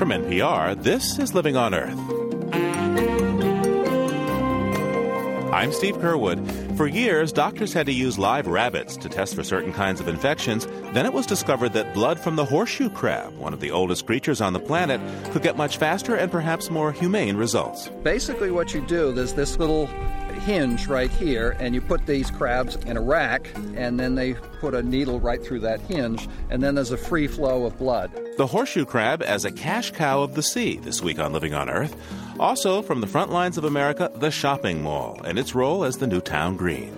From NPR, this is Living on Earth. I'm Steve Curwood. For years, doctors had to use live rabbits to test for certain kinds of infections. Then it was discovered that blood from the horseshoe crab, one of the oldest creatures on the planet, could get much faster and perhaps more humane results. Basically, what you do, there's this little hinge right here, and you put these crabs in a rack, and then they put a needle right through that hinge, and then there's a free flow of blood. The horseshoe crab as a cash cow of the sea this week on Living on Earth. Also, from the front lines of America, the shopping mall and its role as the new town green.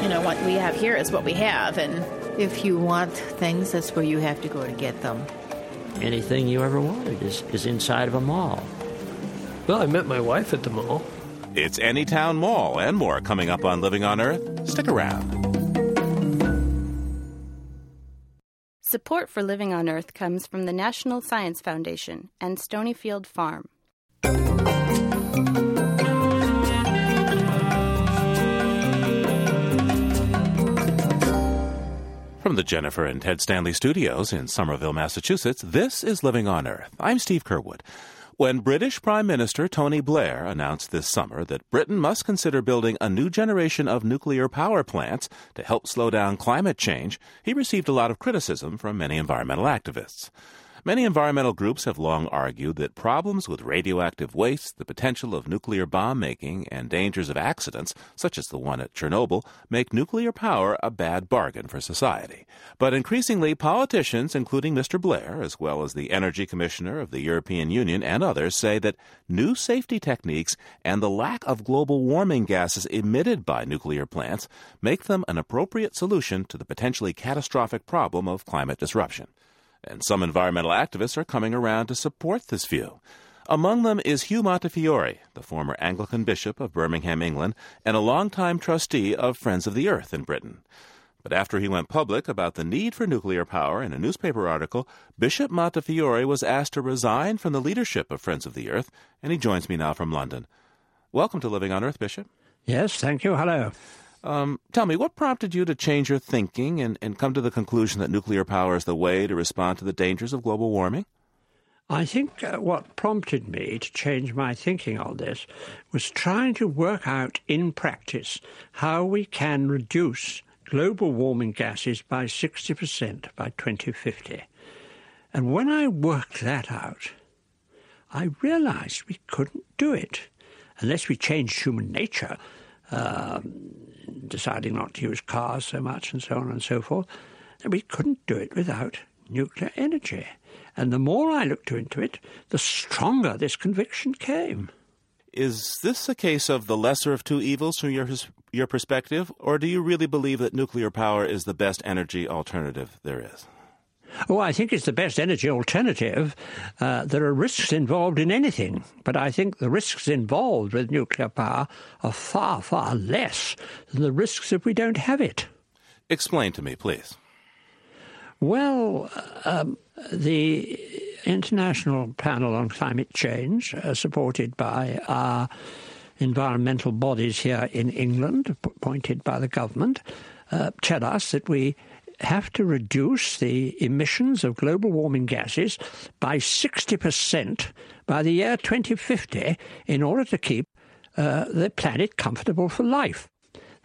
You know, what we have here is what we have, and If you want things, that's where you have to go to get them. Anything you ever wanted is, is inside of a mall. Well, I met my wife at the mall. It's Anytown Mall and more coming up on Living on Earth. Stick around. Support for Living on Earth comes from the National Science Foundation and Stonyfield Farm. From the Jennifer and Ted Stanley studios in Somerville, Massachusetts, this is Living on Earth. I'm Steve Curwood. When British Prime Minister Tony Blair announced this summer that Britain must consider building a new generation of nuclear power plants to help slow down climate change, he received a lot of criticism from many environmental activists. Many environmental groups have long argued that problems with radioactive waste, the potential of nuclear bomb making, and dangers of accidents, such as the one at Chernobyl, make nuclear power a bad bargain for society. But increasingly, politicians, including Mr. Blair, as well as the Energy Commissioner of the European Union and others, say that new safety techniques and the lack of global warming gases emitted by nuclear plants make them an appropriate solution to the potentially catastrophic problem of climate disruption and some environmental activists are coming around to support this view. Among them is Hugh Montefiore, the former Anglican bishop of Birmingham, England, and a longtime trustee of Friends of the Earth in Britain. But after he went public about the need for nuclear power in a newspaper article, Bishop Montefiore was asked to resign from the leadership of Friends of the Earth, and he joins me now from London. Welcome to Living on Earth, Bishop. Yes, thank you. Hello. Um, tell me, what prompted you to change your thinking and, and come to the conclusion that nuclear power is the way to respond to the dangers of global warming? I think uh, what prompted me to change my thinking on this was trying to work out in practice how we can reduce global warming gases by 60% by 2050. And when I worked that out, I realized we couldn't do it unless we changed human nature. Um, deciding not to use cars so much and so on and so forth. That we couldn't do it without nuclear energy. And the more I looked into it, the stronger this conviction came. Is this a case of the lesser of two evils from your your perspective, or do you really believe that nuclear power is the best energy alternative there is? Oh, I think it's the best energy alternative. Uh, there are risks involved in anything, but I think the risks involved with nuclear power are far, far less than the risks if we don't have it. Explain to me, please. Well, um, the International Panel on Climate Change, uh, supported by our environmental bodies here in England, appointed by the government, uh, tell us that we have to reduce the emissions of global warming gases by 60% by the year 2050 in order to keep uh, the planet comfortable for life.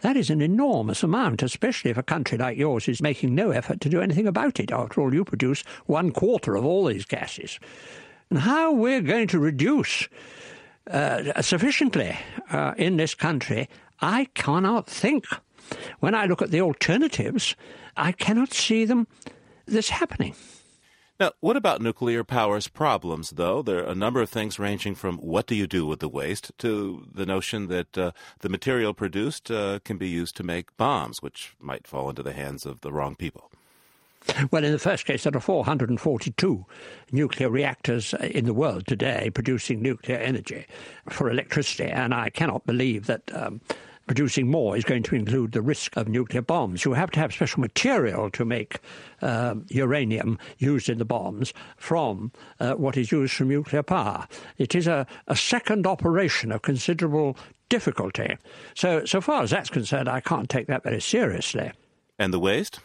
That is an enormous amount, especially if a country like yours is making no effort to do anything about it. After all, you produce one quarter of all these gases. And how we're going to reduce uh, sufficiently uh, in this country, I cannot think. When I look at the alternatives, I cannot see them this happening. Now, what about nuclear power's problems, though? There are a number of things ranging from what do you do with the waste to the notion that uh, the material produced uh, can be used to make bombs, which might fall into the hands of the wrong people. Well, in the first case, there are 442 nuclear reactors in the world today producing nuclear energy for electricity, and I cannot believe that. Um, producing more is going to include the risk of nuclear bombs. You have to have special material to make uh, uranium used in the bombs from uh, what is used from nuclear power. It is a, a second operation of considerable difficulty. So, so far as that's concerned, I can't take that very seriously. And the waste?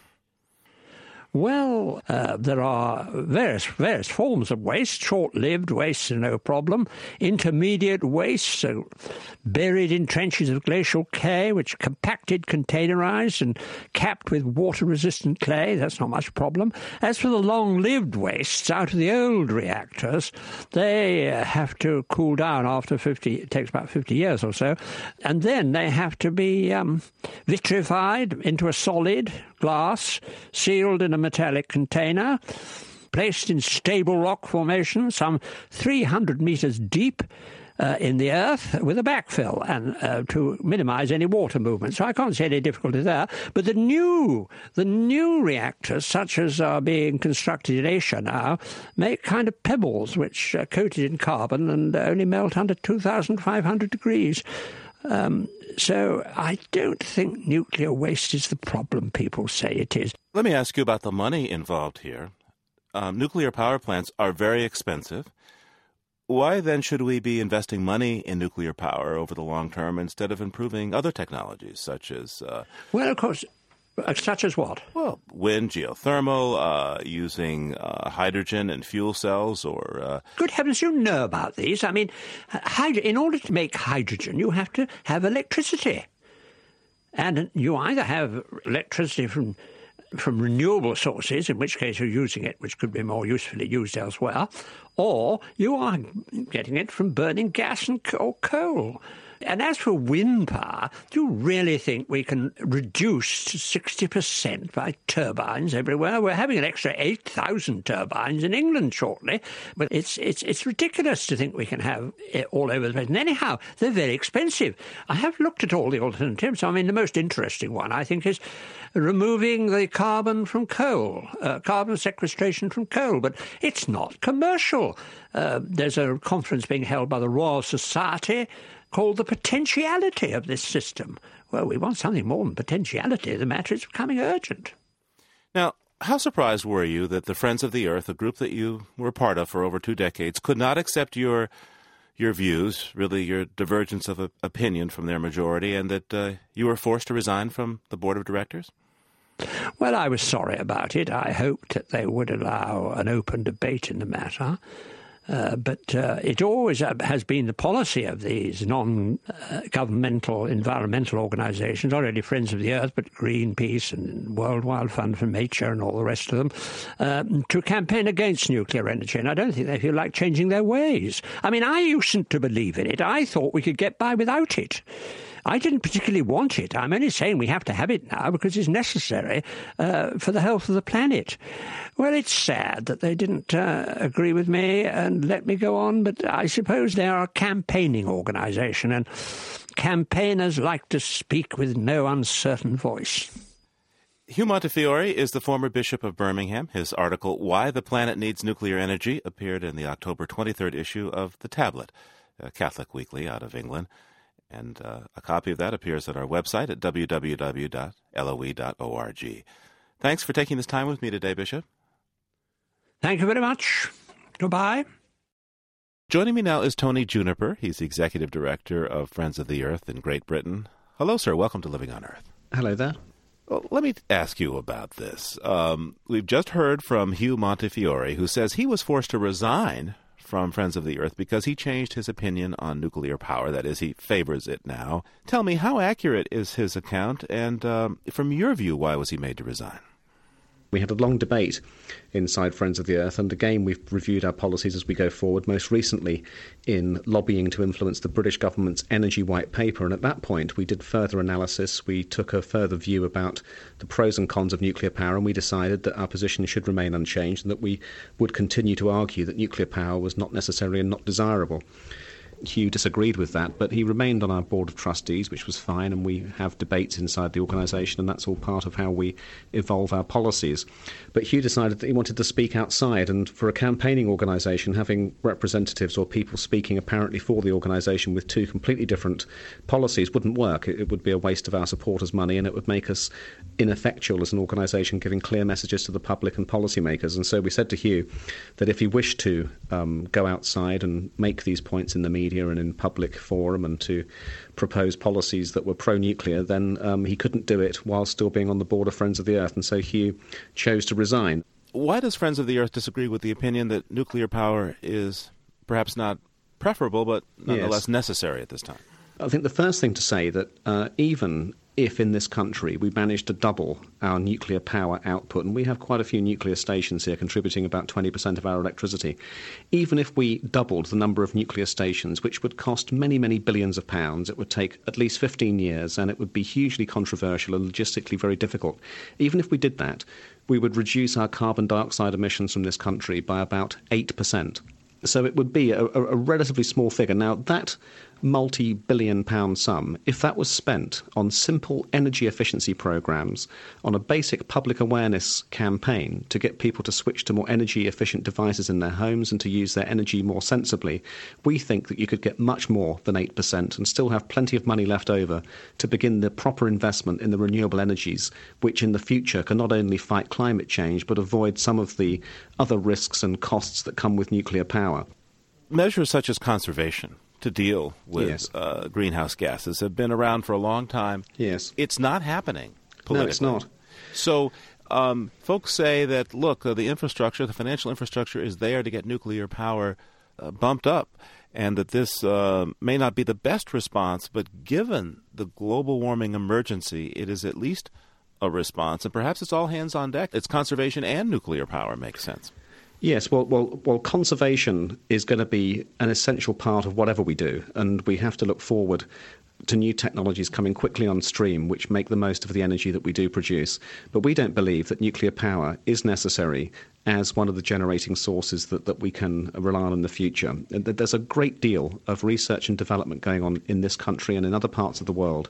Well, uh, there are various various forms of waste. Short-lived waste are no problem. Intermediate waste, so buried in trenches of glacial clay, which compacted, containerized, and capped with water-resistant clay. That's not much problem. As for the long-lived wastes out of the old reactors, they uh, have to cool down after 50. It takes about 50 years or so, and then they have to be um, vitrified into a solid glass, sealed in a metallic container, placed in stable rock formation, some 300 meters deep. Uh, in the earth with a backfill and uh, to minimize any water movement. So I can't see any difficulty there. But the new, the new reactors, such as are being constructed in Asia now, make kind of pebbles which are coated in carbon and only melt under 2,500 degrees. Um, so I don't think nuclear waste is the problem people say it is. Let me ask you about the money involved here. Um, nuclear power plants are very expensive. Why then should we be investing money in nuclear power over the long term instead of improving other technologies such as? Uh, well, of course, such as what? Well, wind, geothermal, uh, using uh, hydrogen and fuel cells, or. Uh... Good heavens, you know about these. I mean, hyd- in order to make hydrogen, you have to have electricity. And you either have electricity from from renewable sources, in which case you're using it, which could be more usefully used elsewhere, or you are getting it from burning gas and or coal. And as for wind power, do you really think we can reduce to 60% by turbines everywhere? We're having an extra 8,000 turbines in England shortly, but it's, it's, it's ridiculous to think we can have it all over the place. And anyhow, they're very expensive. I have looked at all the alternatives. I mean, the most interesting one, I think, is removing the carbon from coal, uh, carbon sequestration from coal, but it's not commercial. Uh, there's a conference being held by the Royal Society called the potentiality of this system. Well, we want something more than potentiality. The matter is becoming urgent. Now, how surprised were you that the Friends of the Earth, a group that you were part of for over two decades, could not accept your your views, really your divergence of opinion from their majority, and that uh, you were forced to resign from the board of directors? Well, I was sorry about it. I hoped that they would allow an open debate in the matter. Uh, but uh, it always has been the policy of these non-governmental environmental organisations, not only Friends of the Earth, but Greenpeace and World Wide Fund for Nature and all the rest of them, um, to campaign against nuclear energy. And I don't think they feel like changing their ways. I mean, I used to believe in it. I thought we could get by without it. I didn't particularly want it. I'm only saying we have to have it now because it's necessary uh, for the health of the planet. Well, it's sad that they didn't uh, agree with me and let me go on, but I suppose they are a campaigning organisation, and campaigners like to speak with no uncertain voice. Hugh Montefiore is the former Bishop of Birmingham. His article, Why the Planet Needs Nuclear Energy, appeared in the October 23rd issue of The Tablet, a Catholic weekly out of England. And uh, a copy of that appears at our website at www.loe.org. Thanks for taking this time with me today, Bishop. Thank you very much. Goodbye. Joining me now is Tony Juniper. He's the executive director of Friends of the Earth in Great Britain. Hello, sir. Welcome to Living on Earth. Hello there. Well, let me ask you about this. Um, we've just heard from Hugh Montefiore, who says he was forced to resign from Friends of the Earth because he changed his opinion on nuclear power. That is, he favors it now. Tell me, how accurate is his account? And um, from your view, why was he made to resign? We had a long debate inside Friends of the Earth, and again, we've reviewed our policies as we go forward, most recently in lobbying to influence the British government's energy white paper. And at that point, we did further analysis. We took a further view about the pros and cons of nuclear power, and we decided that our position should remain unchanged and that we would continue to argue that nuclear power was not necessary and not desirable. Hugh disagreed with that, but he remained on our board of trustees, which was fine, and we have debates inside the organisation, and that's all part of how we evolve our policies. But Hugh decided that he wanted to speak outside, and for a campaigning organisation, having representatives or people speaking apparently for the organisation with two completely different policies wouldn't work. It, would be a waste of our supporters' money, and it would make us ineffectual as an organisation giving clear messages to the public and policymakers. And so we said to Hugh that if he wished to um, go outside and make these points in the media, media and in public forum and to propose policies that were pro nuclear, then um, he couldn't do it while still being on the board of Friends of the Earth. And so Hugh chose to resign. Why does Friends of the Earth disagree with the opinion that nuclear power is perhaps not preferable, but nonetheless yes. necessary at this time? I think the first thing to say that uh, even if in this country we managed to double our nuclear power output, and we have quite a few nuclear stations here contributing about 20% of our electricity, even if we doubled the number of nuclear stations, which would cost many, many billions of pounds, it would take at least 15 years and it would be hugely controversial and logistically very difficult. Even if we did that, we would reduce our carbon dioxide emissions from this country by about 8%. So it would be a, a, relatively small figure. Now, that multi billion pound sum, if that was spent on simple energy efficiency programs, on a basic public awareness campaign to get people to switch to more energy efficient devices in their homes and to use their energy more sensibly, we think that you could get much more than 8% and still have plenty of money left over to begin the proper investment in the renewable energies, which in the future can not only fight climate change but avoid some of the other risks and costs that come with nuclear power. Measures such as conservation to deal with yes. uh, greenhouse gases have been around for a long time. Yes. It's not happening No, it's not. So um, folks say that, look, uh, the infrastructure, the financial infrastructure is there to get nuclear power uh, bumped up, and that this uh, may not be the best response, but given the global warming emergency, it is at least a response, and perhaps it's all hands on deck. It's conservation and nuclear power makes sense. Yes, well, well, well, conservation is going to be an essential part of whatever we do, and we have to look forward to new technologies coming quickly on stream which make the most of the energy that we do produce. But we don't believe that nuclear power is necessary as one of the generating sources that, that we can rely on in the future. There's a great deal of research and development going on in this country and in other parts of the world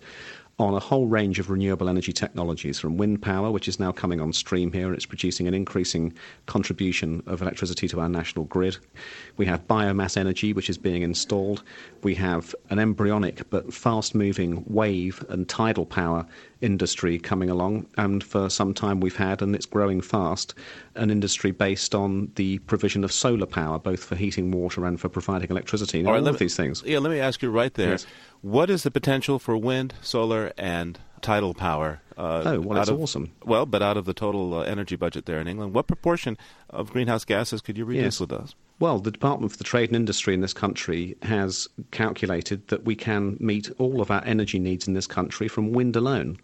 on a whole range of renewable energy technologies, from wind power, which is now coming on stream here, it's producing an increasing contribution of electricity to our national grid. We have biomass energy, which is being installed. We have an embryonic but fast moving wave and tidal power industry coming along. And for some time, we've had, and it's growing fast, an industry based on the provision of solar power, both for heating water and for providing electricity. And all, right, all of these things. Yeah, let me ask you right there. Yes. What is the potential for wind, solar, and tidal power? Uh, oh, well, that's of, awesome. Well, but out of the total uh, energy budget there in England, what proportion of greenhouse gases could you reduce yes. with those? Well, the Department for the Trade and Industry in this country has calculated that we can meet all of our energy needs in this country from wind alone.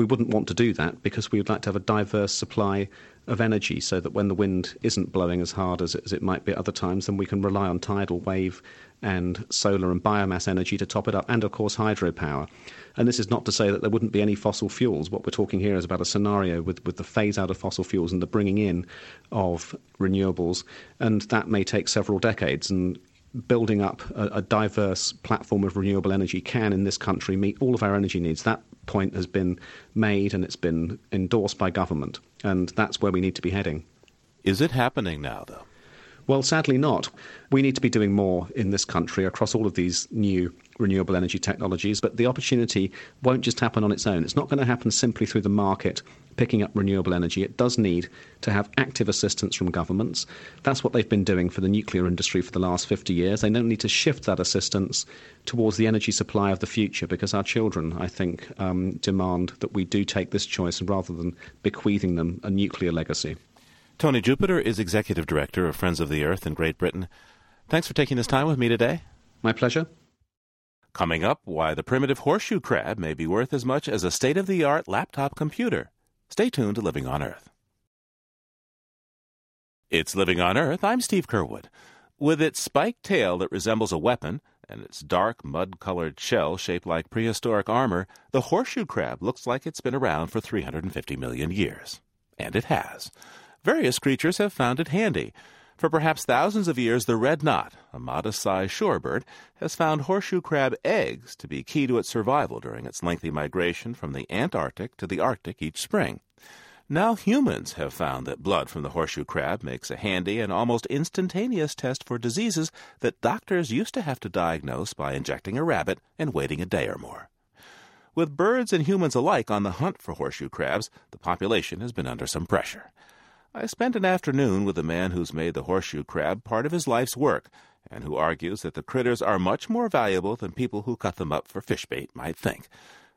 We wouldn't want to do that because we would like to have a diverse supply of energy so that when the wind isn't blowing as hard as it, as it might be at other times, then we can rely on tidal wave and solar and biomass energy to top it up, and of course hydropower. And this is not to say that there wouldn't be any fossil fuels. What we're talking here is about a scenario with, with the phase out of fossil fuels and the bringing in of renewables, and that may take several decades. And building up a, a, diverse platform of renewable energy can, in this country, meet all of our energy needs. That point has been made and it's been endorsed by government, and that's where we need to be heading. Is it happening now, though? Well, sadly not. We need to be doing more in this country across all of these new renewable energy technologies, but the opportunity won't just happen on its own. It's not going to happen simply through the market picking up renewable energy. It does need to have active assistance from governments. That's what they've been doing for the nuclear industry for the last 50 years. They don't need to shift that assistance towards the energy supply of the future because our children, I think, um, demand that we do take this choice rather than bequeathing them a nuclear legacy. Tony Juniper is Executive Director of Friends of the Earth in Great Britain. Thanks for taking this time with me today. My pleasure. Coming up, why the primitive horseshoe crab may be worth as much as a state of the art laptop computer. Stay tuned to Living on Earth. It's Living on Earth. I'm Steve Curwood. With its spiked tail that resembles a weapon and its dark, mud colored shell shaped like prehistoric armor, the horseshoe crab looks like it's been around for 350 million years. And it has. Various creatures have found it handy. For perhaps thousands of years, the red knot, a modest sized shorebird, has found horseshoe crab eggs to be key to its survival during its lengthy migration from the Antarctic to the Arctic each spring. Now humans have found that blood from the horseshoe crab makes a handy and almost instantaneous test for diseases that doctors used to have to diagnose by injecting a rabbit and waiting a day or more. With birds and humans alike on the hunt for horseshoe crabs, the population has been under some pressure. I spent an afternoon with a man who's made the horseshoe crab part of his life's work and who argues that the critters are much more valuable than people who cut them up for fish bait might think.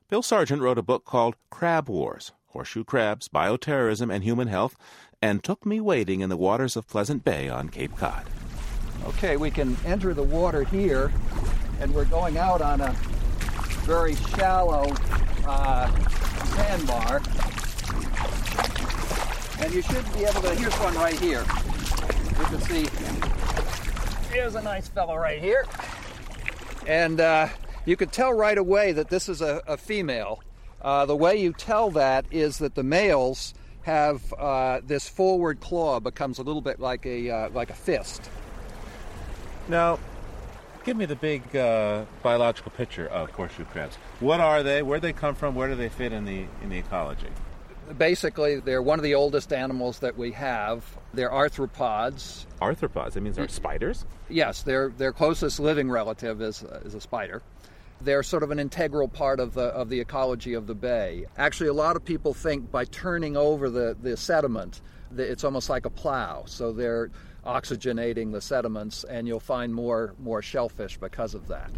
Bill Sargent wrote a book called Crab Wars Horseshoe Crabs, Bioterrorism, and Human Health, and took me wading in the waters of Pleasant Bay on Cape Cod. Okay, we can enter the water here, and we're going out on a very shallow uh, sandbar. And you should be able to, here's one right here. You can see, here's a nice fellow right here. And uh, you could tell right away that this is a, a female. Uh, the way you tell that is that the males have uh, this forward claw becomes a little bit like a uh, like a fist. Now, give me the big uh, biological picture of horseshoe crabs. What are they? Where do they come from? Where do they fit in the in the ecology? Basically, they're one of the oldest animals that we have. They're arthropods. Arthropods. That means they're spiders. Yes, their their closest living relative is is a spider. They're sort of an integral part of the of the ecology of the bay. Actually, a lot of people think by turning over the the sediment, that it's almost like a plow. So they're oxygenating the sediments, and you'll find more more shellfish because of that.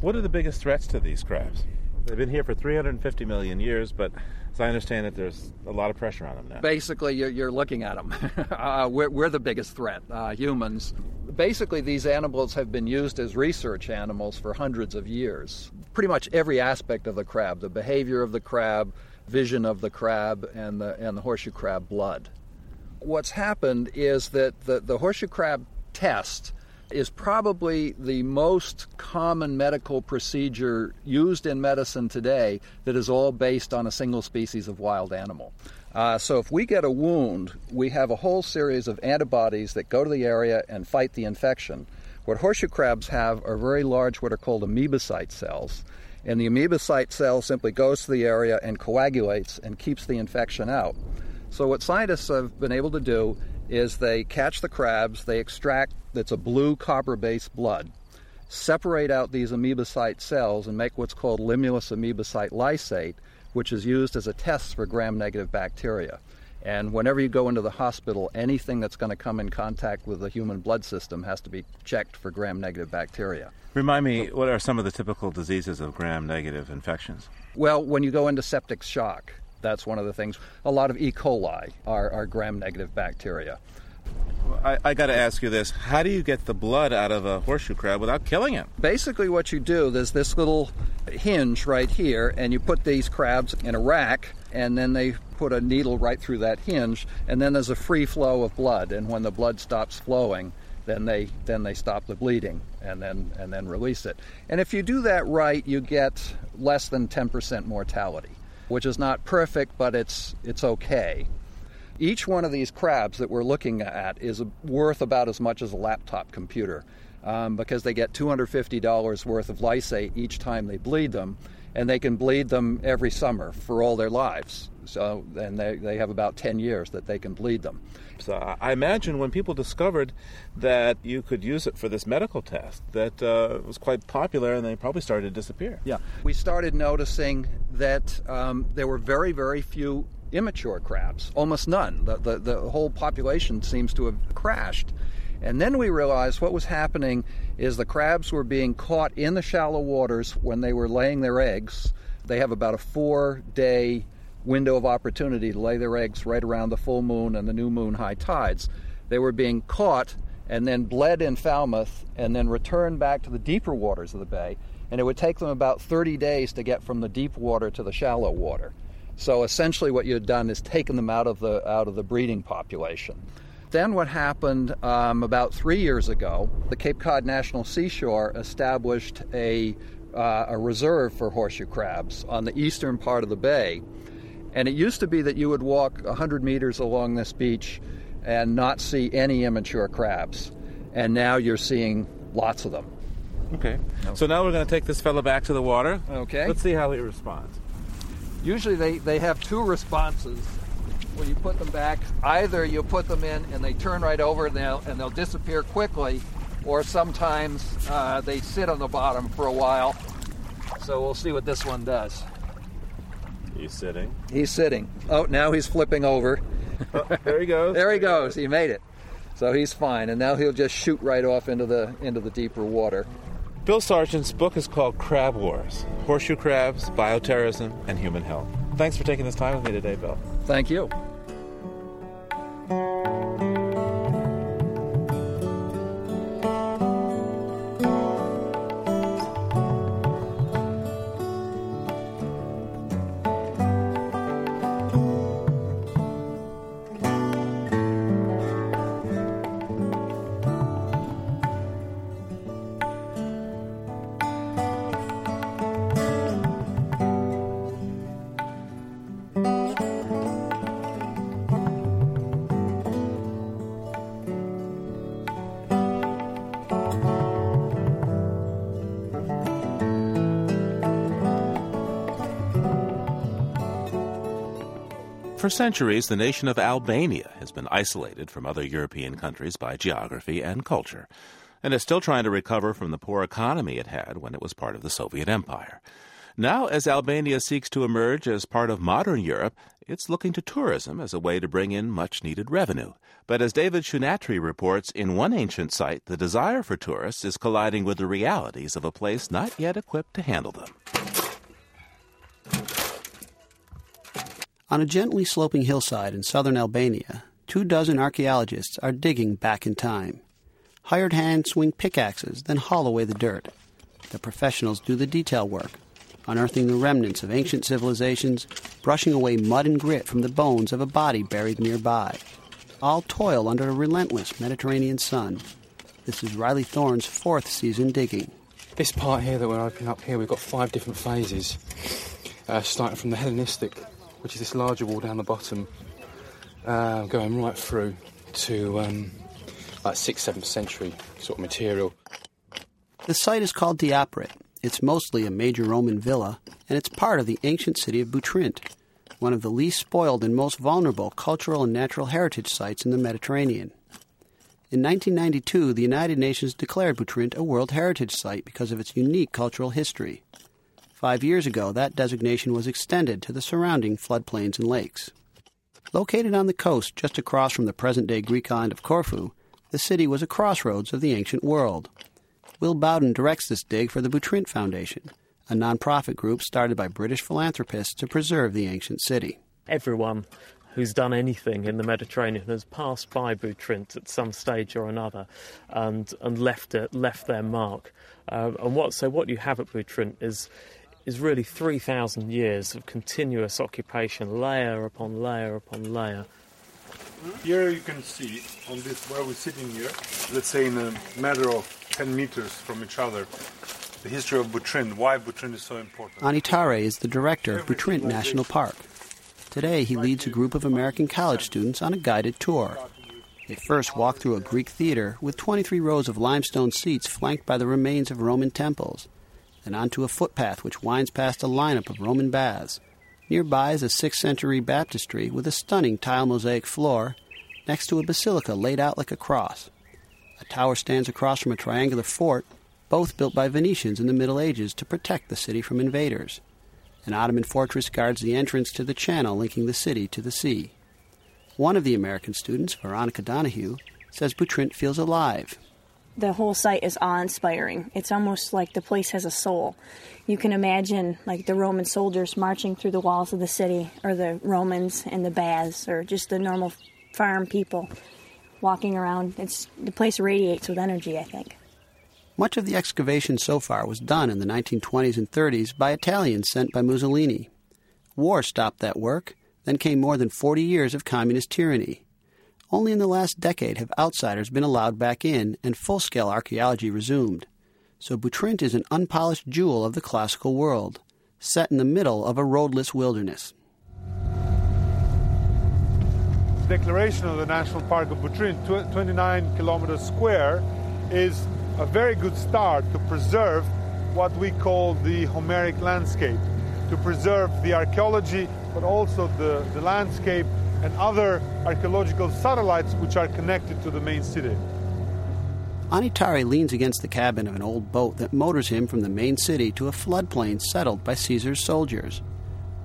What are the biggest threats to these crabs? They've been here for 350 million years, but as I understand that there's a lot of pressure on them now. Basically, you're, you're looking at them. uh, we're, we're, the biggest threat, uh, humans. Basically, these animals have been used as research animals for hundreds of years. Pretty much every aspect of the crab the behavior of the crab, vision of the crab, and the, and the horseshoe crab blood. What's happened is that the, the horseshoe crab test is probably the most common medical procedure used in medicine today that is all based on a single species of wild animal. Uh, so if we get a wound, we have a whole series of antibodies that go to the area and fight the infection. What horseshoe crabs have are very large, what are called amoebocyte cells. And the amoebocyte cell simply goes to the area and coagulates and keeps the infection out. So, what scientists have been able to do is they catch the crabs, they extract that's a blue copper based blood, separate out these amoebocyte cells, and make what's called limulus amoebocyte lysate, which is used as a test for gram negative bacteria. And whenever you go into the hospital, anything that's going to come in contact with the human blood system has to be checked for gram negative bacteria. Remind me, what are some of the typical diseases of gram negative infections? Well, when you go into septic shock, that's one of the things. A lot of E. coli are, are gram negative bacteria. I, I got to ask you this: How do you get the blood out of a horseshoe crab without killing it? Basically, what you do there's this little hinge right here, and you put these crabs in a rack, and then they put a needle right through that hinge, and then there's a free flow of blood. And when the blood stops flowing, then they then they stop the bleeding and then and then release it. And if you do that right, you get less than 10% mortality, which is not perfect, but it's it's okay. Each one of these crabs that we're looking at is worth about as much as a laptop computer um, because they get $250 worth of lysate each time they bleed them, and they can bleed them every summer for all their lives. So, and they, they have about 10 years that they can bleed them. So I imagine when people discovered that you could use it for this medical test, that uh, was quite popular, and they probably started to disappear. Yeah, we started noticing that um, there were very, very few immature crabs, almost none. The, the, the whole population seems to have crashed. And then we realized what was happening is the crabs were being caught in the shallow waters when they were laying their eggs. They have about a four day window of opportunity to lay their eggs right around the full moon and the new moon high tides. They were being caught and then bled in Falmouth and then returned back to the deeper waters of the bay. And it would take them about 30 days to get from the deep water to the shallow water. So essentially, what you had done is taken them out of the out of the breeding population. Then what happened um, about three years ago? The Cape Cod National Seashore established a uh, a reserve for horseshoe crabs on the eastern part of the bay, and it used to be that you would walk 100 meters along this beach and not see any immature crabs, and now you're seeing lots of them. Okay. So now we're going to take this fellow back to the water. Okay. Let's see how he responds. Usually they, they have two responses when you put them back. Either you put them in and they turn right over and they'll, and they'll disappear quickly, or sometimes uh, they sit on the bottom for a while. So we'll see what this one does. He's sitting. He's sitting. Oh, now he's flipping over. Oh, there he goes. there he goes. He made it. So he's fine, and now he'll just shoot right off into the into the deeper water. Bill Sargent's book is called Crab Wars Horseshoe Crabs, Bioterrorism, and Human Health. Thanks for taking this time with me today, Bill. Thank you. For centuries, the nation of Albania has been isolated from other European countries by geography and culture, and is still trying to recover from the poor economy it had when it was part of the Soviet Empire. Now, as Albania seeks to emerge as part of modern Europe, it's looking to tourism as a way to bring in much needed revenue. But as David Shunatri reports, in one ancient site, the desire for tourists is colliding with the realities of a place not yet equipped to handle them. On a gently sloping hillside in southern Albania, two dozen archaeologists are digging back in time. Hired hands swing pickaxes, then haul away the dirt. The professionals do the detail work, unearthing the remnants of ancient civilizations, brushing away mud and grit from the bones of a body buried nearby. All toil under a relentless Mediterranean sun. This is Riley Thorne's fourth season digging. This part here that we're opening up here, we've got five different phases, uh, starting from the Hellenistic which is this larger wall down the bottom, uh, going right through to um, like 6th, 7th century sort of material. The site is called Diaporit. It's mostly a major Roman villa, and it's part of the ancient city of Butrint, one of the least spoiled and most vulnerable cultural and natural heritage sites in the Mediterranean. In 1992, the United Nations declared Butrint a World Heritage Site because of its unique cultural history. Five years ago, that designation was extended to the surrounding floodplains and lakes. Located on the coast just across from the present day Greek island of Corfu, the city was a crossroads of the ancient world. Will Bowden directs this dig for the Butrint Foundation, a nonprofit group started by British philanthropists to preserve the ancient city. Everyone who's done anything in the Mediterranean has passed by Butrint at some stage or another and, and left, it, left their mark. Uh, and what, so what you have at Butrint is is really 3,000 years of continuous occupation, layer upon layer upon layer. Here you can see on this where we're sitting here, let's say in a matter of 10 meters from each other, the history of Butrint, why Butrint is so important. Anitare is the director of Butrint National Park. Today he leads a group of American college students on a guided tour. They first walk through a Greek theater with 23 rows of limestone seats flanked by the remains of Roman temples then onto a footpath which winds past a lineup of Roman baths. Nearby is a 6th century baptistry with a stunning tile mosaic floor, next to a basilica laid out like a cross. A tower stands across from a triangular fort, both built by Venetians in the Middle Ages to protect the city from invaders. An Ottoman fortress guards the entrance to the channel linking the city to the sea. One of the American students, Veronica Donahue, says Butrint feels alive the whole site is awe-inspiring. It's almost like the place has a soul. You can imagine like the Roman soldiers marching through the walls of the city, or the Romans and the baths, or just the normal farm people walking around. It's the place radiates with energy. I think. Much of the excavation so far was done in the 1920s and 30s by Italians sent by Mussolini. War stopped that work. Then came more than 40 years of communist tyranny. Only in the last decade have outsiders been allowed back in and full scale archaeology resumed. So Butrint is an unpolished jewel of the classical world, set in the middle of a roadless wilderness. The declaration of the National Park of Butrint, 29 kilometers square, is a very good start to preserve what we call the Homeric landscape, to preserve the archaeology, but also the, the landscape and other archaeological satellites which are connected to the main city. Anitari leans against the cabin of an old boat that motors him from the main city to a floodplain settled by Caesar's soldiers.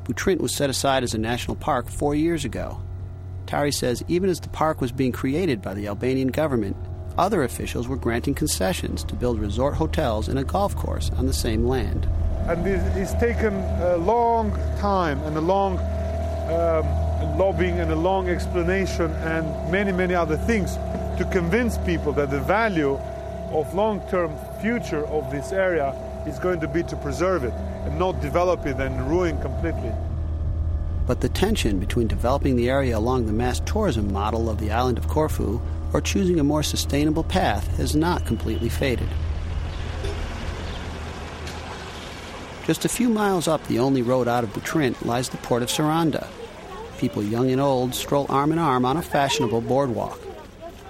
Butrint was set aside as a national park four years ago. Tari says even as the park was being created by the Albanian government, other officials were granting concessions to build resort hotels and a golf course on the same land. And it's taken a long time and a long um, lobbying and a long explanation and many, many other things to convince people that the value of long-term future of this area is going to be to preserve it and not develop it and ruin completely. But the tension between developing the area along the mass tourism model of the island of Corfu or choosing a more sustainable path has not completely faded. Just a few miles up the only road out of Butrint lies the port of Saranda. People young and old stroll arm in arm on a fashionable boardwalk.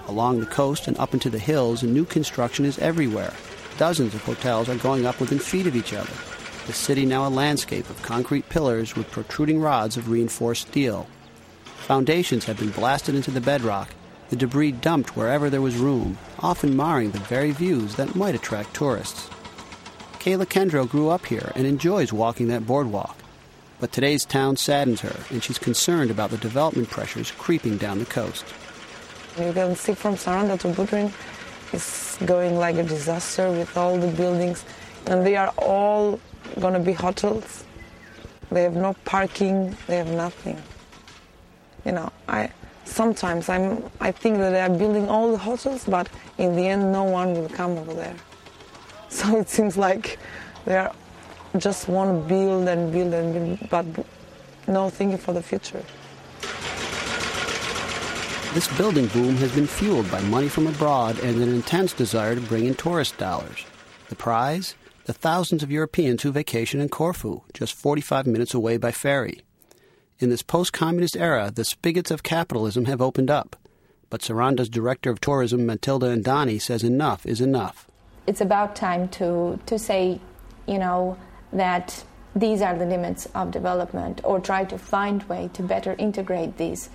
Along the coast and up into the hills, new construction is everywhere. Dozens of hotels are going up within feet of each other. The city now a landscape of concrete pillars with protruding rods of reinforced steel. Foundations have been blasted into the bedrock, the debris dumped wherever there was room, often marring the very views that might attract tourists. Kayla Kendro grew up here and enjoys walking that boardwalk. But today's town saddens her, and she's concerned about the development pressures creeping down the coast. You can see from Saranda to Butrint, it's going like a disaster with all the buildings, and they are all going to be hotels. They have no parking, they have nothing. You know, I sometimes I'm, I think that they are building all the hotels, but in the end, no one will come over there. So it seems like they are just want to build and build and build, but no thinking for the future. This building boom has been fueled by money from abroad and an intense desire to bring in tourist dollars. The prize? The thousands of Europeans who vacation in Corfu, just 45 minutes away by ferry. In this post communist era, the spigots of capitalism have opened up. But Saranda's director of tourism, Matilda Andani, says enough is enough it's about time to, to say, you know, that these are the limits of development or try to find way to better integrate these,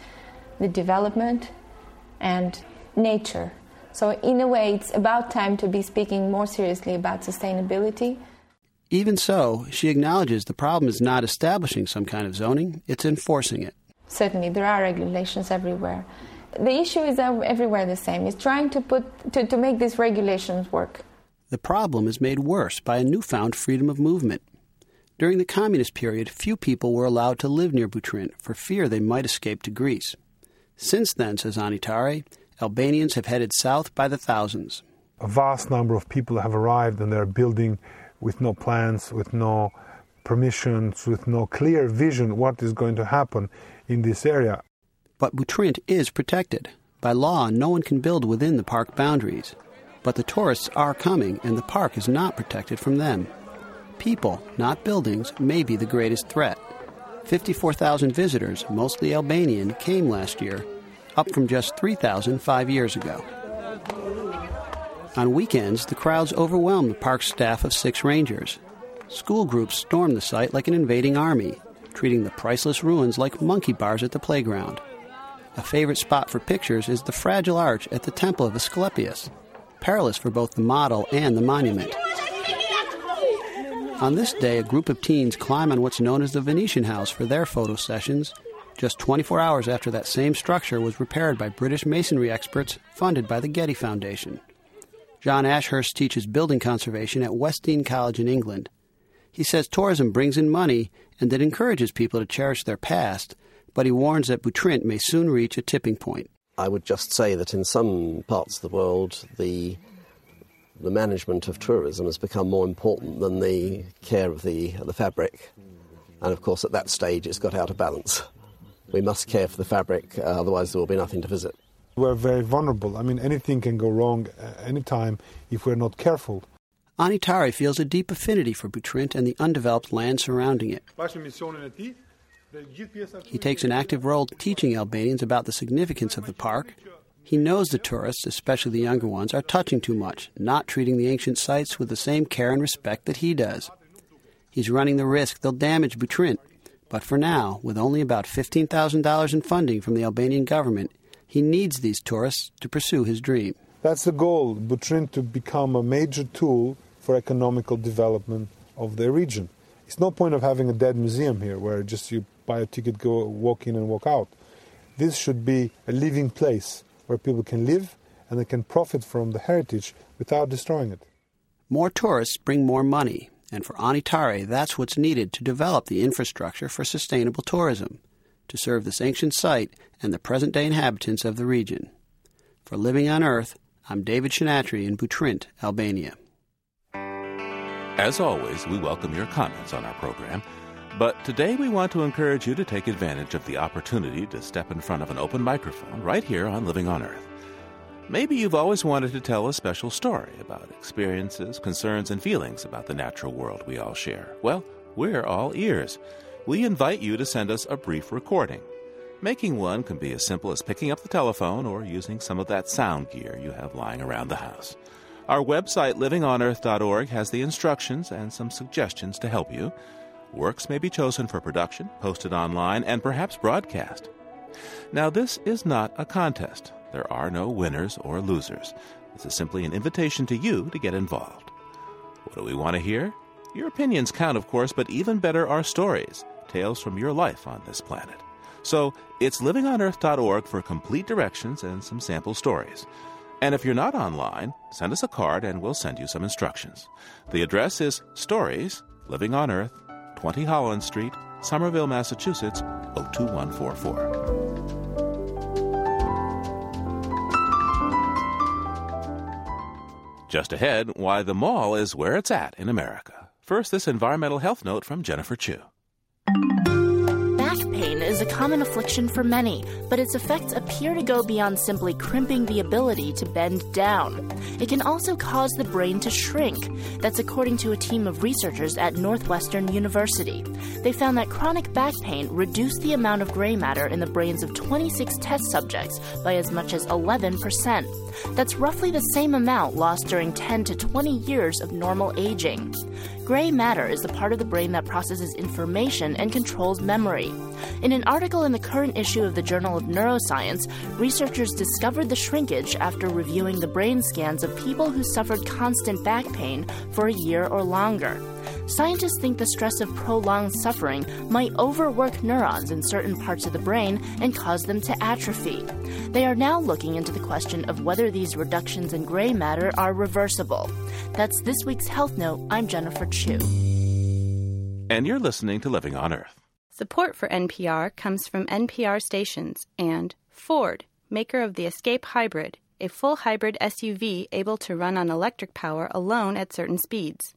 the development and nature. So in a way, it's about time to be speaking more seriously about sustainability. Even so, she acknowledges the problem is not establishing some kind of zoning, it's enforcing it. Certainly, there are regulations everywhere. The issue is everywhere the same. It's trying to put to, to make these regulations work. The problem is made worse by a newfound freedom of movement. During the communist period, few people were allowed to live near Butrint for fear they might escape to Greece. Since then, says Ani Tari, Albanians have headed south by the thousands. A vast number of people have arrived and they're building with no plans, with no permissions, with no clear vision what is going to happen in this area. But Butrint is protected. By law, no one can build within the park boundaries. But the tourists are coming, and the park is not protected from them. People, not buildings, may be the greatest threat. 54,000 visitors, mostly Albanian, came last year, up from just 3,000 five years ago. On weekends, the crowds overwhelm the park's staff of six rangers. School groups storm the site like an invading army, treating the priceless ruins like monkey bars at the playground. A favorite spot for pictures is the fragile arch at the Temple of Asclepius, perilous for both the model and the monument. On this day, a group of teens climb on what's known as the Venetian House for their photo sessions, just 24 hours after that same structure was repaired by British masonry experts funded by the Getty Foundation. John Ashurst teaches building conservation at West Dean College in England. He says tourism brings in money and that encourages people to cherish their past, but he warns that Butrint may soon reach a tipping point. I would just say that in some parts of the world, the the management of tourism has become more important than the care of the the fabric, and of course, at that stage, it's got out of balance. We must care for the fabric, uh, otherwise, there will be nothing to visit. We're very vulnerable. I mean, anything can go wrong any time if we're not careful. Anitari feels a deep affinity for Butrint and the undeveloped land surrounding it. He takes an active role teaching Albanians about the significance of the park. He knows the tourists, especially the younger ones, are touching too much, not treating the ancient sites with the same care and respect that he does. He's running the risk they'll damage Butrint, but for now, with only about $15,000 in funding from the Albanian government, he needs these tourists to pursue his dream. That's the goal, Butrint to become a major tool for economical development of the region. It's no point of having a dead museum here where just you buy a ticket, go walk in and walk out. this should be a living place where people can live and they can profit from the heritage without destroying it. More tourists bring more money, and for Anitare, that's what's needed to develop the infrastructure for sustainable tourism to serve this ancient site and the present day inhabitants of the region. For Living on Earth, I'm David Shinatri in Butrint, Albania. As always, we welcome your comments on our program. But today we want to encourage you to take advantage of the opportunity to step in front of an open microphone right here on Living on Earth. Maybe you've always wanted to tell a special story about experiences, concerns, and feelings about the natural world we all share. Well, we're all ears. We invite you to send us a brief recording. Making one can be as simple as picking up the telephone or using some of that sound gear you have lying around the house. Our website, livingonearth.org, has the instructions and some suggestions to help you. Works may be chosen for production, posted online, and perhaps broadcast. Now, this is not a contest. There are no winners or losers. This is simply an invitation to you to get involved. What do we want to hear? Your opinions count, of course, but even better are stories, tales from your life on this planet. So it's livingonearth.org for complete directions and some sample stories. And if you're not online, send us a card and we'll send you some instructions. The address is Stories, Living on Earth, 20 Holland Street, Somerville, Massachusetts, 02144. Just ahead, why the mall is where it's at in America. First, this environmental health note from Jennifer Chu common affliction for many, but its effects appear to go beyond simply crimping the ability to bend down. It can also cause the brain to shrink. That's according to a team of researchers at Northwestern University. They found that chronic back pain reduced the amount of gray matter in the brains of 26 test subjects by as much as 11%. That's roughly the same amount lost during 10 to 20 years of normal aging. Gray matter is the part of the brain that processes information and controls memory. In an article in the current issue of the Journal of Neuroscience, researchers discovered the shrinkage after reviewing the brain scans of people who suffered constant back pain for a year or longer. Scientists think the stress of prolonged suffering might overwork neurons in certain parts of the brain and cause them to atrophy. They are now looking into the question of whether these reductions in gray matter are reversible. That's this week's Health Note. I'm Jennifer Chu. And you're listening to Living on Earth. Support for NPR comes from NPR stations and Ford, maker of the Escape Hybrid, a full hybrid SUV able to run on electric power alone at certain speeds.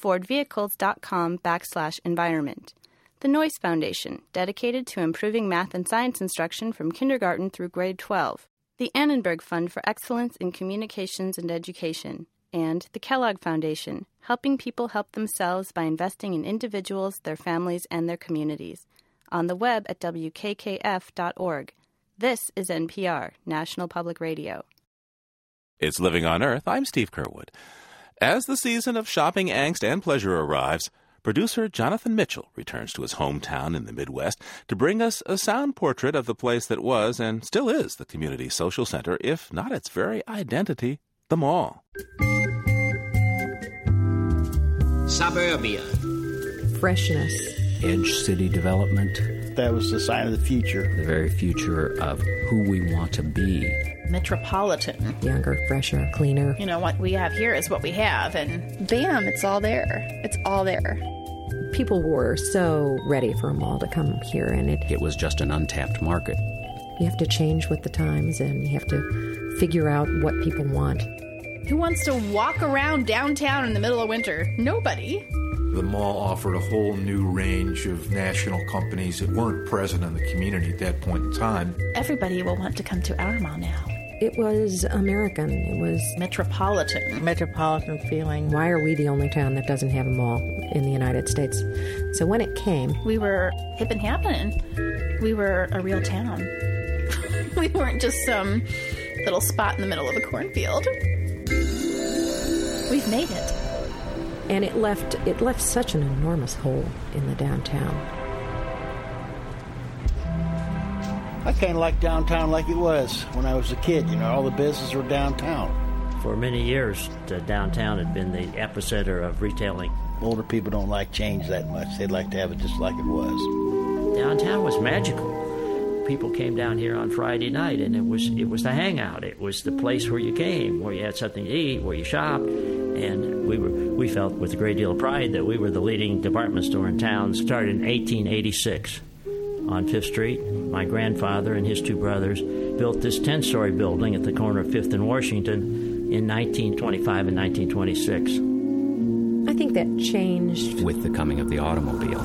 FordVehicles.com backslash environment. The Noyce Foundation, dedicated to improving math and science instruction from kindergarten through grade 12. The Annenberg Fund for Excellence in Communications and Education. And the Kellogg Foundation, helping people help themselves by investing in individuals, their families, and their communities. On the web at wkkf.org. This is NPR, National Public Radio. It's Living on Earth. I'm Steve Curwood. As the season of shopping angst and pleasure arrives, producer Jonathan Mitchell returns to his hometown in the Midwest to bring us a sound portrait of the place that was and still is the community social center, if not its very identity, the mall. Suburbia. Freshness. Edge city development. That was the sign of the future. The very future of who we want to be. Metropolitan. Younger, fresher, cleaner. You know, what we have here is what we have, and bam, it's all there. It's all there. People were so ready for a mall to come here, and it. It was just an untapped market. You have to change with the times, and you have to figure out what people want. Who wants to walk around downtown in the middle of winter? Nobody. The mall offered a whole new range of national companies that weren't present in the community at that point in time. Everybody will want to come to our mall now. It was American. It was metropolitan. Metropolitan feeling. Why are we the only town that doesn't have a mall in the United States? So when it came, we were hip and happening. We were a real town. we weren't just some little spot in the middle of a cornfield. We've made it. And it left it left such an enormous hole in the downtown. I kind of like downtown like it was when I was a kid. You know, all the businesses were downtown. For many years, the downtown had been the epicenter of retailing. Older people don't like change that much. They'd like to have it just like it was. Downtown was magical. people came down here on Friday night, and it was it was the hangout. It was the place where you came, where you had something to eat, where you shopped, and we were we felt with a great deal of pride that we were the leading department store in town. Started in 1886 on Fifth Street. My grandfather and his two brothers built this 10-story building at the corner of Fifth and Washington in 1925 and 1926. I think that changed with the coming of the automobile.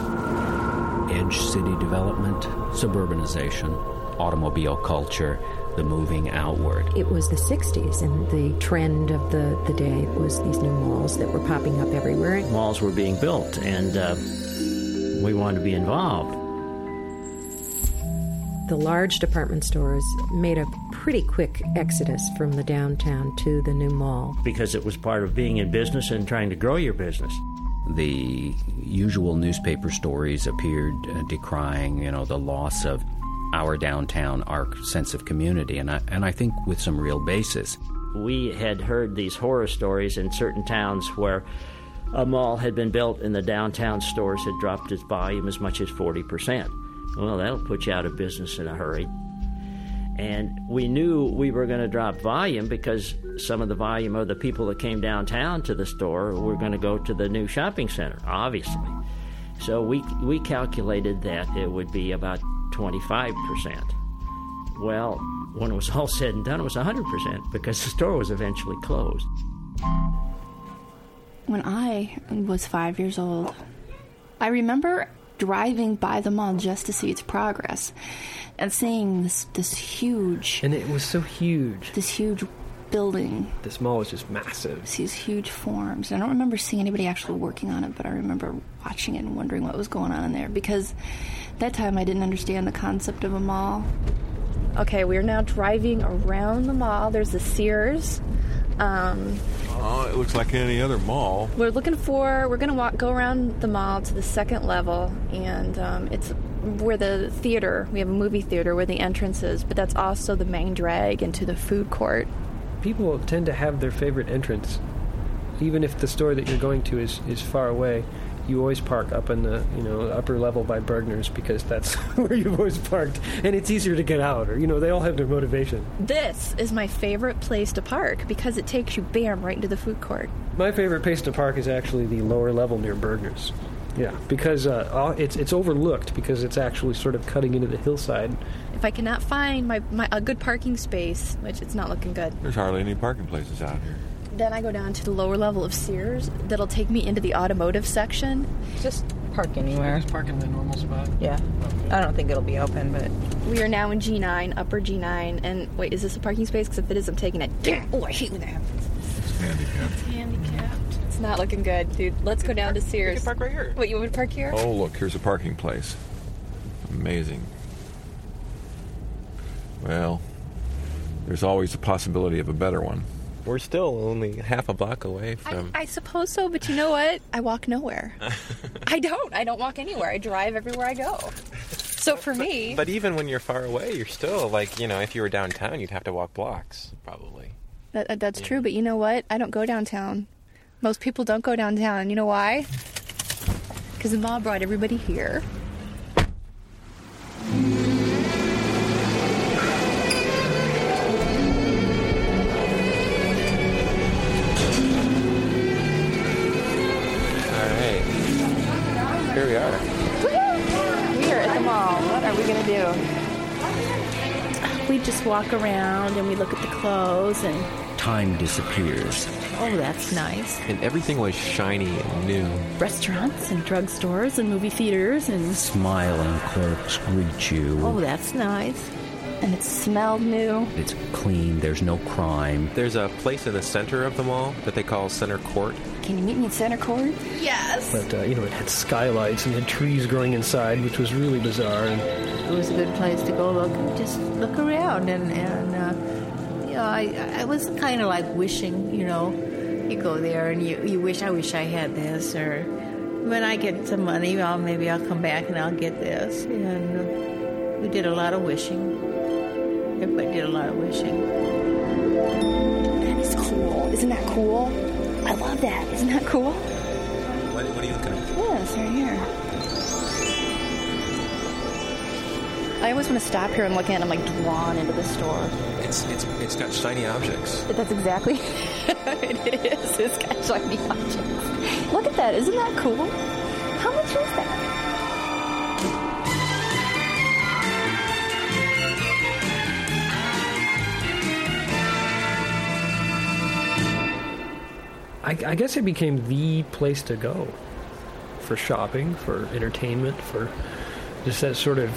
Edge city development, suburbanization, automobile culture, the moving outward. It was the 60s, and the trend of the, the day was these new malls that were popping up everywhere. Malls were being built, and uh, we wanted to be involved. The large department stores made a pretty quick exodus from the downtown to the new mall. Because it was part of being in business and trying to grow your business. The usual newspaper stories appeared uh, decrying, you know, the loss of our downtown, our sense of community, and I, and I think with some real basis. We had heard these horror stories in certain towns where a mall had been built and the downtown stores had dropped its volume as much as 40%. Well, that'll put you out of business in a hurry. And we knew we were going to drop volume because some of the volume of the people that came downtown to the store were going to go to the new shopping center, obviously. So we, we calculated that it would be about 25%. Well, when it was all said and done, it was 100% because the store was eventually closed. When I was five years old, I remember driving by the mall just to see its progress and seeing this this huge and it was so huge this huge building this mall was just massive these huge forms and i don't remember seeing anybody actually working on it but i remember watching it and wondering what was going on in there because that time i didn't understand the concept of a mall okay we are now driving around the mall there's the sears um, oh, it looks like any other mall. We're looking for. We're going to walk, go around the mall to the second level, and um, it's where the theater. We have a movie theater where the entrance is, but that's also the main drag into the food court. People tend to have their favorite entrance, even if the store that you're going to is is far away you always park up in the you know upper level by Bergner's because that's where you've always parked, and it's easier to get out. Or you know they all have their motivation. This is my favorite place to park because it takes you bam right into the food court. My favorite place to park is actually the lower level near Bergner's. Yeah, because uh, it's it's overlooked because it's actually sort of cutting into the hillside. If I cannot find my, my a good parking space, which it's not looking good, there's hardly any parking places out here then I go down to the lower level of Sears. That'll take me into the automotive section. Just park anywhere. Just park in the normal spot. Yeah. Okay. I don't think it'll be open, but we are now in G9, upper G9. And wait, is this a parking space? Because if it is, I'm taking it. Damn! Oh, I hate when that happens. It's handicapped. It's handicapped. It's not looking good, dude. Let's go down to Sears. You can park right here. What, you want to park here? Oh, look, here's a parking place. Amazing. Well, there's always the possibility of a better one. We're still only half a block away from. I, I suppose so, but you know what? I walk nowhere. I don't. I don't walk anywhere. I drive everywhere I go. So for me. But even when you're far away, you're still like, you know, if you were downtown, you'd have to walk blocks, probably. That, that's yeah. true, but you know what? I don't go downtown. Most people don't go downtown. You know why? Because the mall brought everybody here. here just walk around and we look at the clothes and. Time disappears. Oh, that's nice. And everything was shiny and new. Restaurants and drugstores and movie theaters and. Smiling clerks greet you. Oh, that's nice and it smelled new. It's clean, there's no crime. There's a place in the center of the mall that they call Center Court. Can you meet me at Center Court? Yes. But, uh, you know, it had skylights and had trees growing inside, which was really bizarre. And it was a good place to go look, just look around. And, and uh, you know, I, I was kind of like wishing, you know, you go there and you, you wish, I wish I had this, or when I get some money, well, maybe I'll come back and I'll get this. And uh, we did a lot of wishing. Everybody did a lot of wishing. That is cool. Isn't that cool? I love that. Isn't that cool? What, what are you looking at? Yes, right here. I always want to stop here and look at it. I'm like drawn into the store. It's it's it's got shiny objects. That's exactly it is. It's got shiny objects. Look at that. Isn't that cool? How much is that? I, I guess it became the place to go for shopping, for entertainment, for just that sort of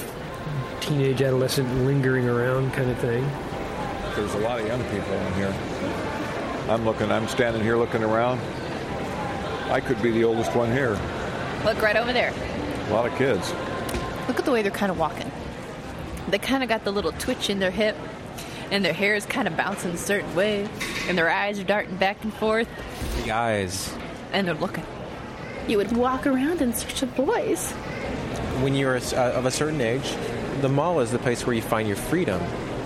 teenage adolescent lingering around kind of thing. There's a lot of young people in here. I'm looking, I'm standing here looking around. I could be the oldest one here. Look right over there. A lot of kids. Look at the way they're kind of walking. They kind of got the little twitch in their hip, and their hair is kind of bouncing a certain way, and their eyes are darting back and forth, The eyes. and they're looking. You would walk around in search of boys. When you're uh, of a certain age, the mall is the place where you find your freedom.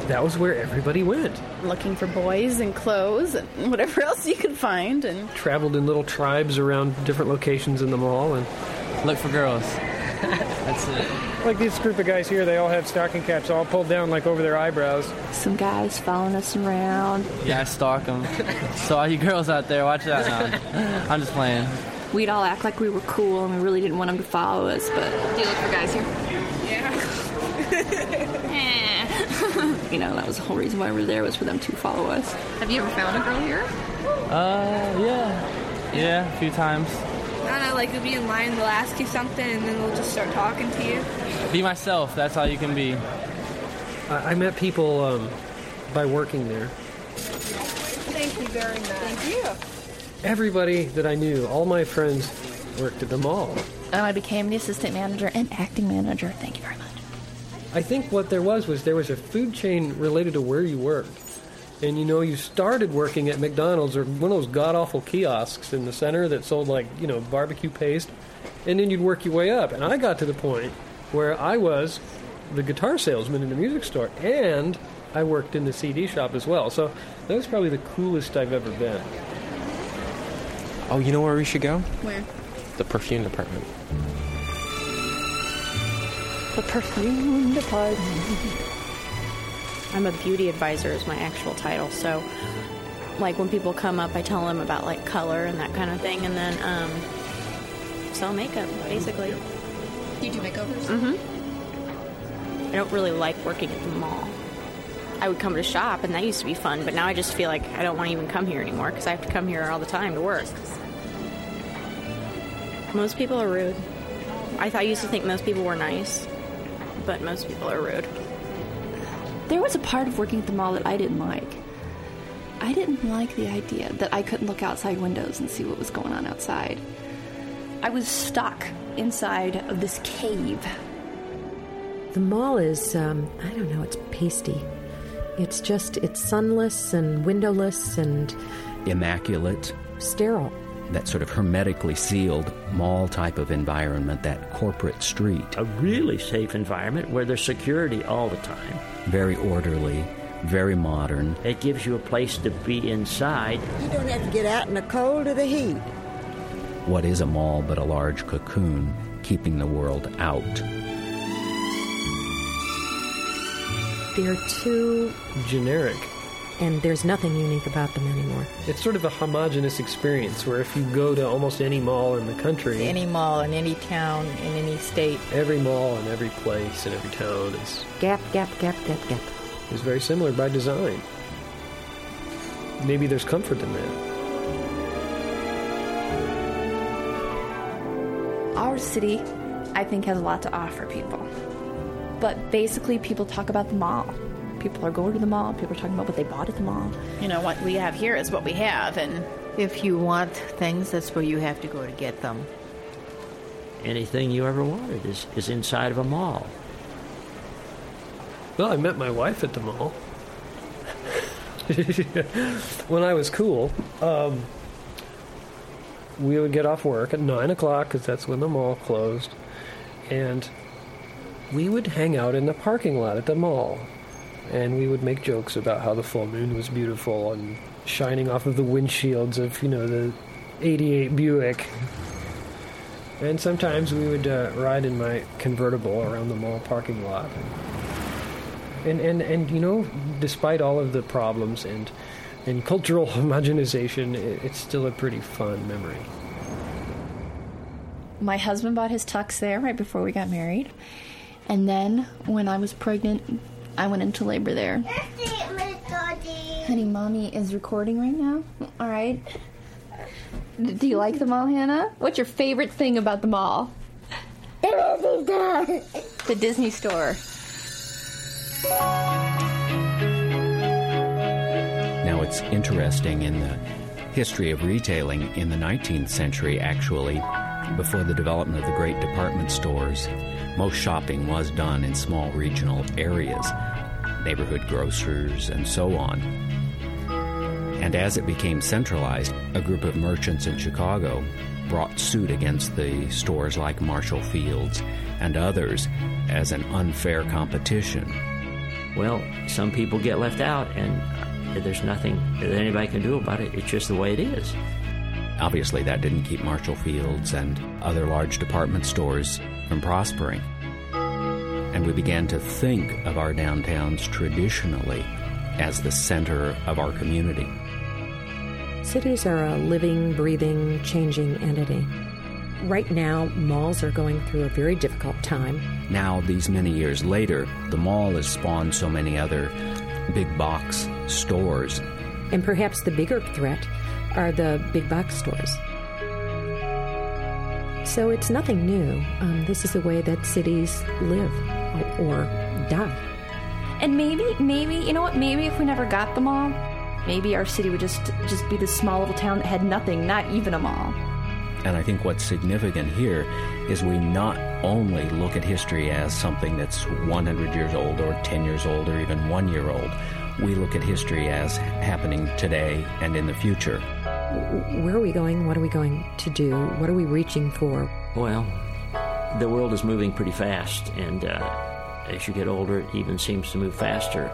That was where everybody went. Looking for boys and clothes and whatever else you could find. And Traveled in little tribes around different locations in the mall and look for girls. That's it. Like this group of guys here, they all have stocking caps all pulled down like over their eyebrows. Some guys following us around. Yeah, I stalk them. so all you girls out there, watch out now. I'm just playing. We'd all act like we were cool and we really didn't want them to follow us, but. Do you look for guys here? you know, that was the whole reason why we were there was for them to follow us. Have you ever found a girl here? Uh, yeah. Yeah, a few times. I don't know, like you'll be in line, they'll ask you something, and then they'll just start talking to you. Be myself. That's how you can be. I, I met people um, by working there. Thank you very much. Thank you. Everybody that I knew, all my friends, worked at the mall. And I became the assistant manager and acting manager. Thank you very much. I think what there was was there was a food chain related to where you worked. And you know, you started working at McDonald's or one of those god awful kiosks in the center that sold like, you know, barbecue paste. And then you'd work your way up. And I got to the point where I was the guitar salesman in the music store and I worked in the CD shop as well. So that was probably the coolest I've ever been. Oh, you know where we should go? Where? The perfume department. The perfume department. I'm a beauty advisor is my actual title. So, like when people come up, I tell them about like color and that kind of thing, and then um, sell makeup basically. You do makeovers? Mm-hmm. I don't really like working at the mall. I would come to shop, and that used to be fun, but now I just feel like I don't want to even come here anymore because I have to come here all the time to work. Most people are rude. I thought I used to think most people were nice, but most people are rude. There was a part of working at the mall that I didn't like. I didn't like the idea that I couldn't look outside windows and see what was going on outside. I was stuck inside of this cave. The mall is, um, I don't know, it's pasty. It's just, it's sunless and windowless and Immaculate, sterile. That sort of hermetically sealed mall type of environment, that corporate street. A really safe environment where there's security all the time. Very orderly, very modern. It gives you a place to be inside. You don't have to get out in the cold or the heat. What is a mall but a large cocoon keeping the world out? They're too Generic. And there's nothing unique about them anymore. It's sort of a homogenous experience where if you go to almost any mall in the country, Any mall in any town in any state. every mall in every place in every town is, Gap, gap, gap, gap, gap. is very similar by design. Maybe there's comfort in that. Our city, I think, has a lot to offer people. But basically, people talk about the mall. People are going to the mall. People are talking about what they bought at the mall. You know, what we have here is what we have, and if you want things, that's where you have to go to get them. Anything you ever wanted is, is inside of a mall. Well, I met my wife at the mall. when I was cool, um, we would get off work at 9 o'clock because that's when the mall closed. And we would hang out in the parking lot at the mall. And we would make jokes about how the full moon was beautiful and shining off of the windshields of, you know, the 88 Buick. And sometimes we would uh, ride in my convertible around the mall parking lot. And, and, and you know, despite all of the problems and, and cultural homogenization, it, it's still a pretty fun memory. My husband bought his tux there right before we got married. And then when I was pregnant, I went into labor there. Honey, mommy is recording right now. All right. Do you like the mall, Hannah? What's your favorite thing about the mall? The Disney store. Now, it's interesting in the history of retailing in the 19th century, actually, before the development of the great department stores, most shopping was done in small regional areas, neighborhood grocers, and so on. And as it became centralized, a group of merchants in Chicago brought suit against the stores like Marshall Fields and others as an unfair competition. Well, some people get left out, and there's nothing that anybody can do about it. It's just the way it is. Obviously, that didn't keep Marshall Fields and other large department stores from prospering. And we began to think of our downtowns traditionally as the center of our community. Cities are a living, breathing, changing entity. Right now, malls are going through a very difficult time. Now, these many years later, the mall has spawned so many other big box stores. And perhaps the bigger threat are the big box stores. So it's nothing new. Um, this is the way that cities live or die. And maybe, maybe, you know what? Maybe if we never got the mall, maybe our city would just just be this small little town that had nothing, not even a mall. And I think what's significant here is we not only look at history as something that's 100 years old or 10 years old or even one year old. We look at history as happening today and in the future. Where are we going? What are we going to do? What are we reaching for? Well, the world is moving pretty fast, and uh, as you get older, it even seems to move faster.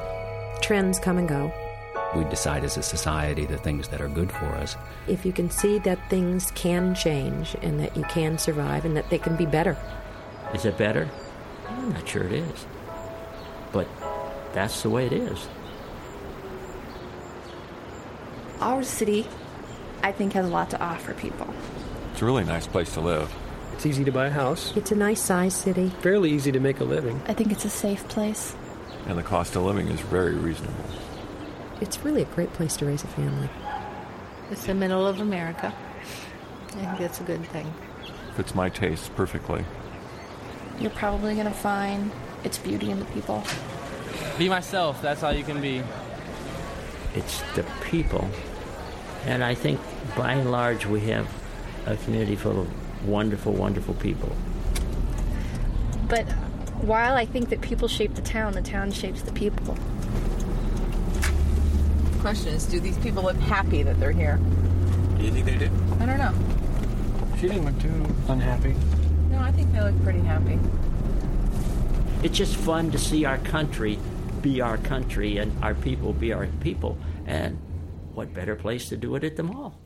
Trends come and go. We decide as a society the things that are good for us. If you can see that things can change and that you can survive and that they can be better. Is it better? I'm not sure it is. But that's the way it is. Our city, I think, has a lot to offer people. It's a really nice place to live. It's easy to buy a house, It's a nice sized city. fairly easy to make a living. I think it's a safe place. And the cost of living is very reasonable. It's really a great place to raise a family. It's the middle of America. I think that's a good thing. Fits my taste perfectly. You're probably going to find its beauty in the people. Be myself. That's all you can be. It's the people. And I think by and large, we have a community full of wonderful, wonderful people. But while I think that people shape the town, the town shapes the people. The question is, do these people look happy that they're here? Do you think they do? I don't know. She didn't look too unhappy. No, I think they look pretty happy. It's just fun to see our country be our country and our people be our people. And what better place to do it at the mall?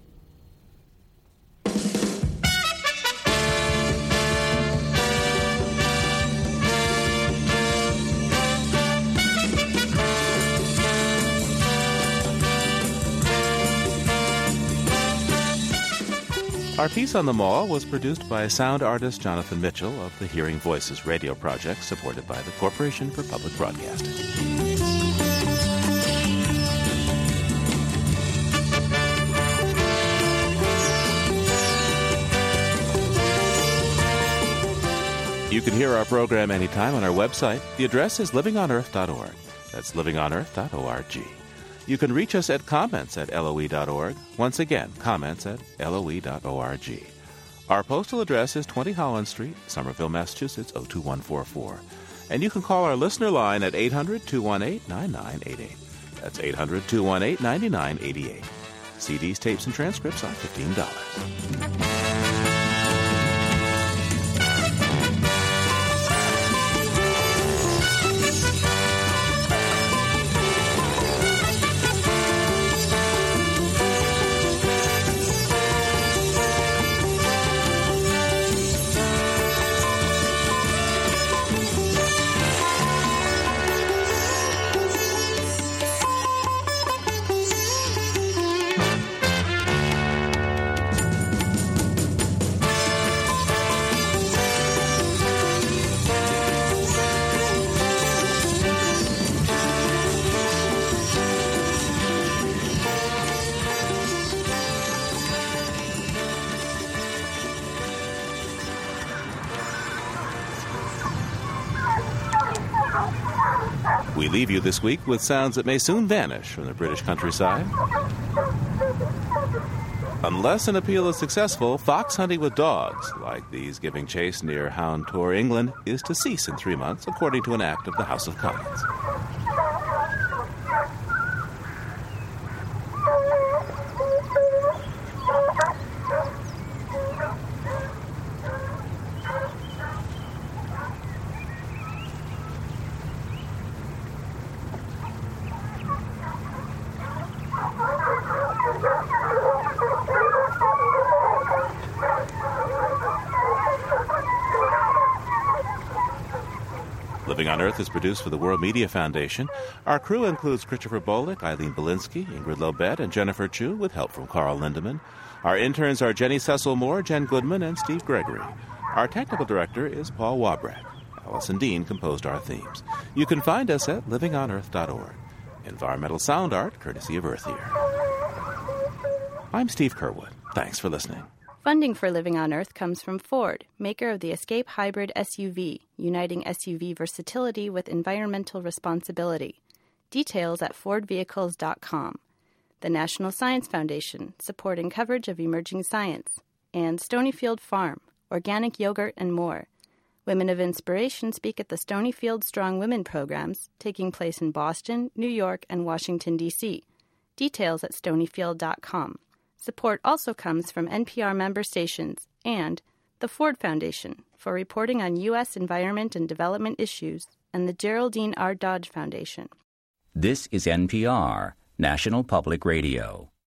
Our piece on the mall was produced by sound artist Jonathan Mitchell of the Hearing Voices radio project supported by the Corporation for Public Broadcasting. You can hear our program anytime on our website. The address is livingonearth.org. That's livingonearth.org. You can reach us at comments at loe.org. Once again, comments at loe.org. Our postal address is 20 Holland Street, Somerville, Massachusetts, 02144. And you can call our listener line at 800 218 9988. That's 800 218 9988. CDs, tapes, and transcripts are $15. This week with sounds that may soon vanish from the British countryside. Unless an appeal is successful, fox hunting with dogs, like these giving chase near Hound-Tor, England, is to cease in three months, according to an act of the House of Commons. Living on Earth is produced for the World Media Foundation. Our crew includes Christopher Bolick, Eileen Bolinsky, Ingrid Lobet, and Jennifer Chu, with help from Carl Lindemann. Our interns are Jenny Cecil Moore, Jen Goodman, and Steve Gregory. Our technical director is Paul Wabrak. Allison Dean composed our themes. You can find us at livingonearth.org. Environmental sound art, courtesy of EarthEar. I'm Steve Curwood. Thanks for listening. Funding for Living on Earth comes from Ford, maker of the Escape Hybrid SUV, uniting SUV versatility with environmental responsibility. Details at FordVehicles.com. The National Science Foundation, supporting coverage of emerging science. And Stonyfield Farm, organic yogurt and more. Women of Inspiration speak at the Stonyfield Strong Women programs, taking place in Boston, New York, and Washington, D.C. Details at stonyfield.com. Support also comes from NPR member stations and the Ford Foundation for reporting on U.S. environment and development issues, and the Geraldine R. Dodge Foundation. This is NPR, National Public Radio.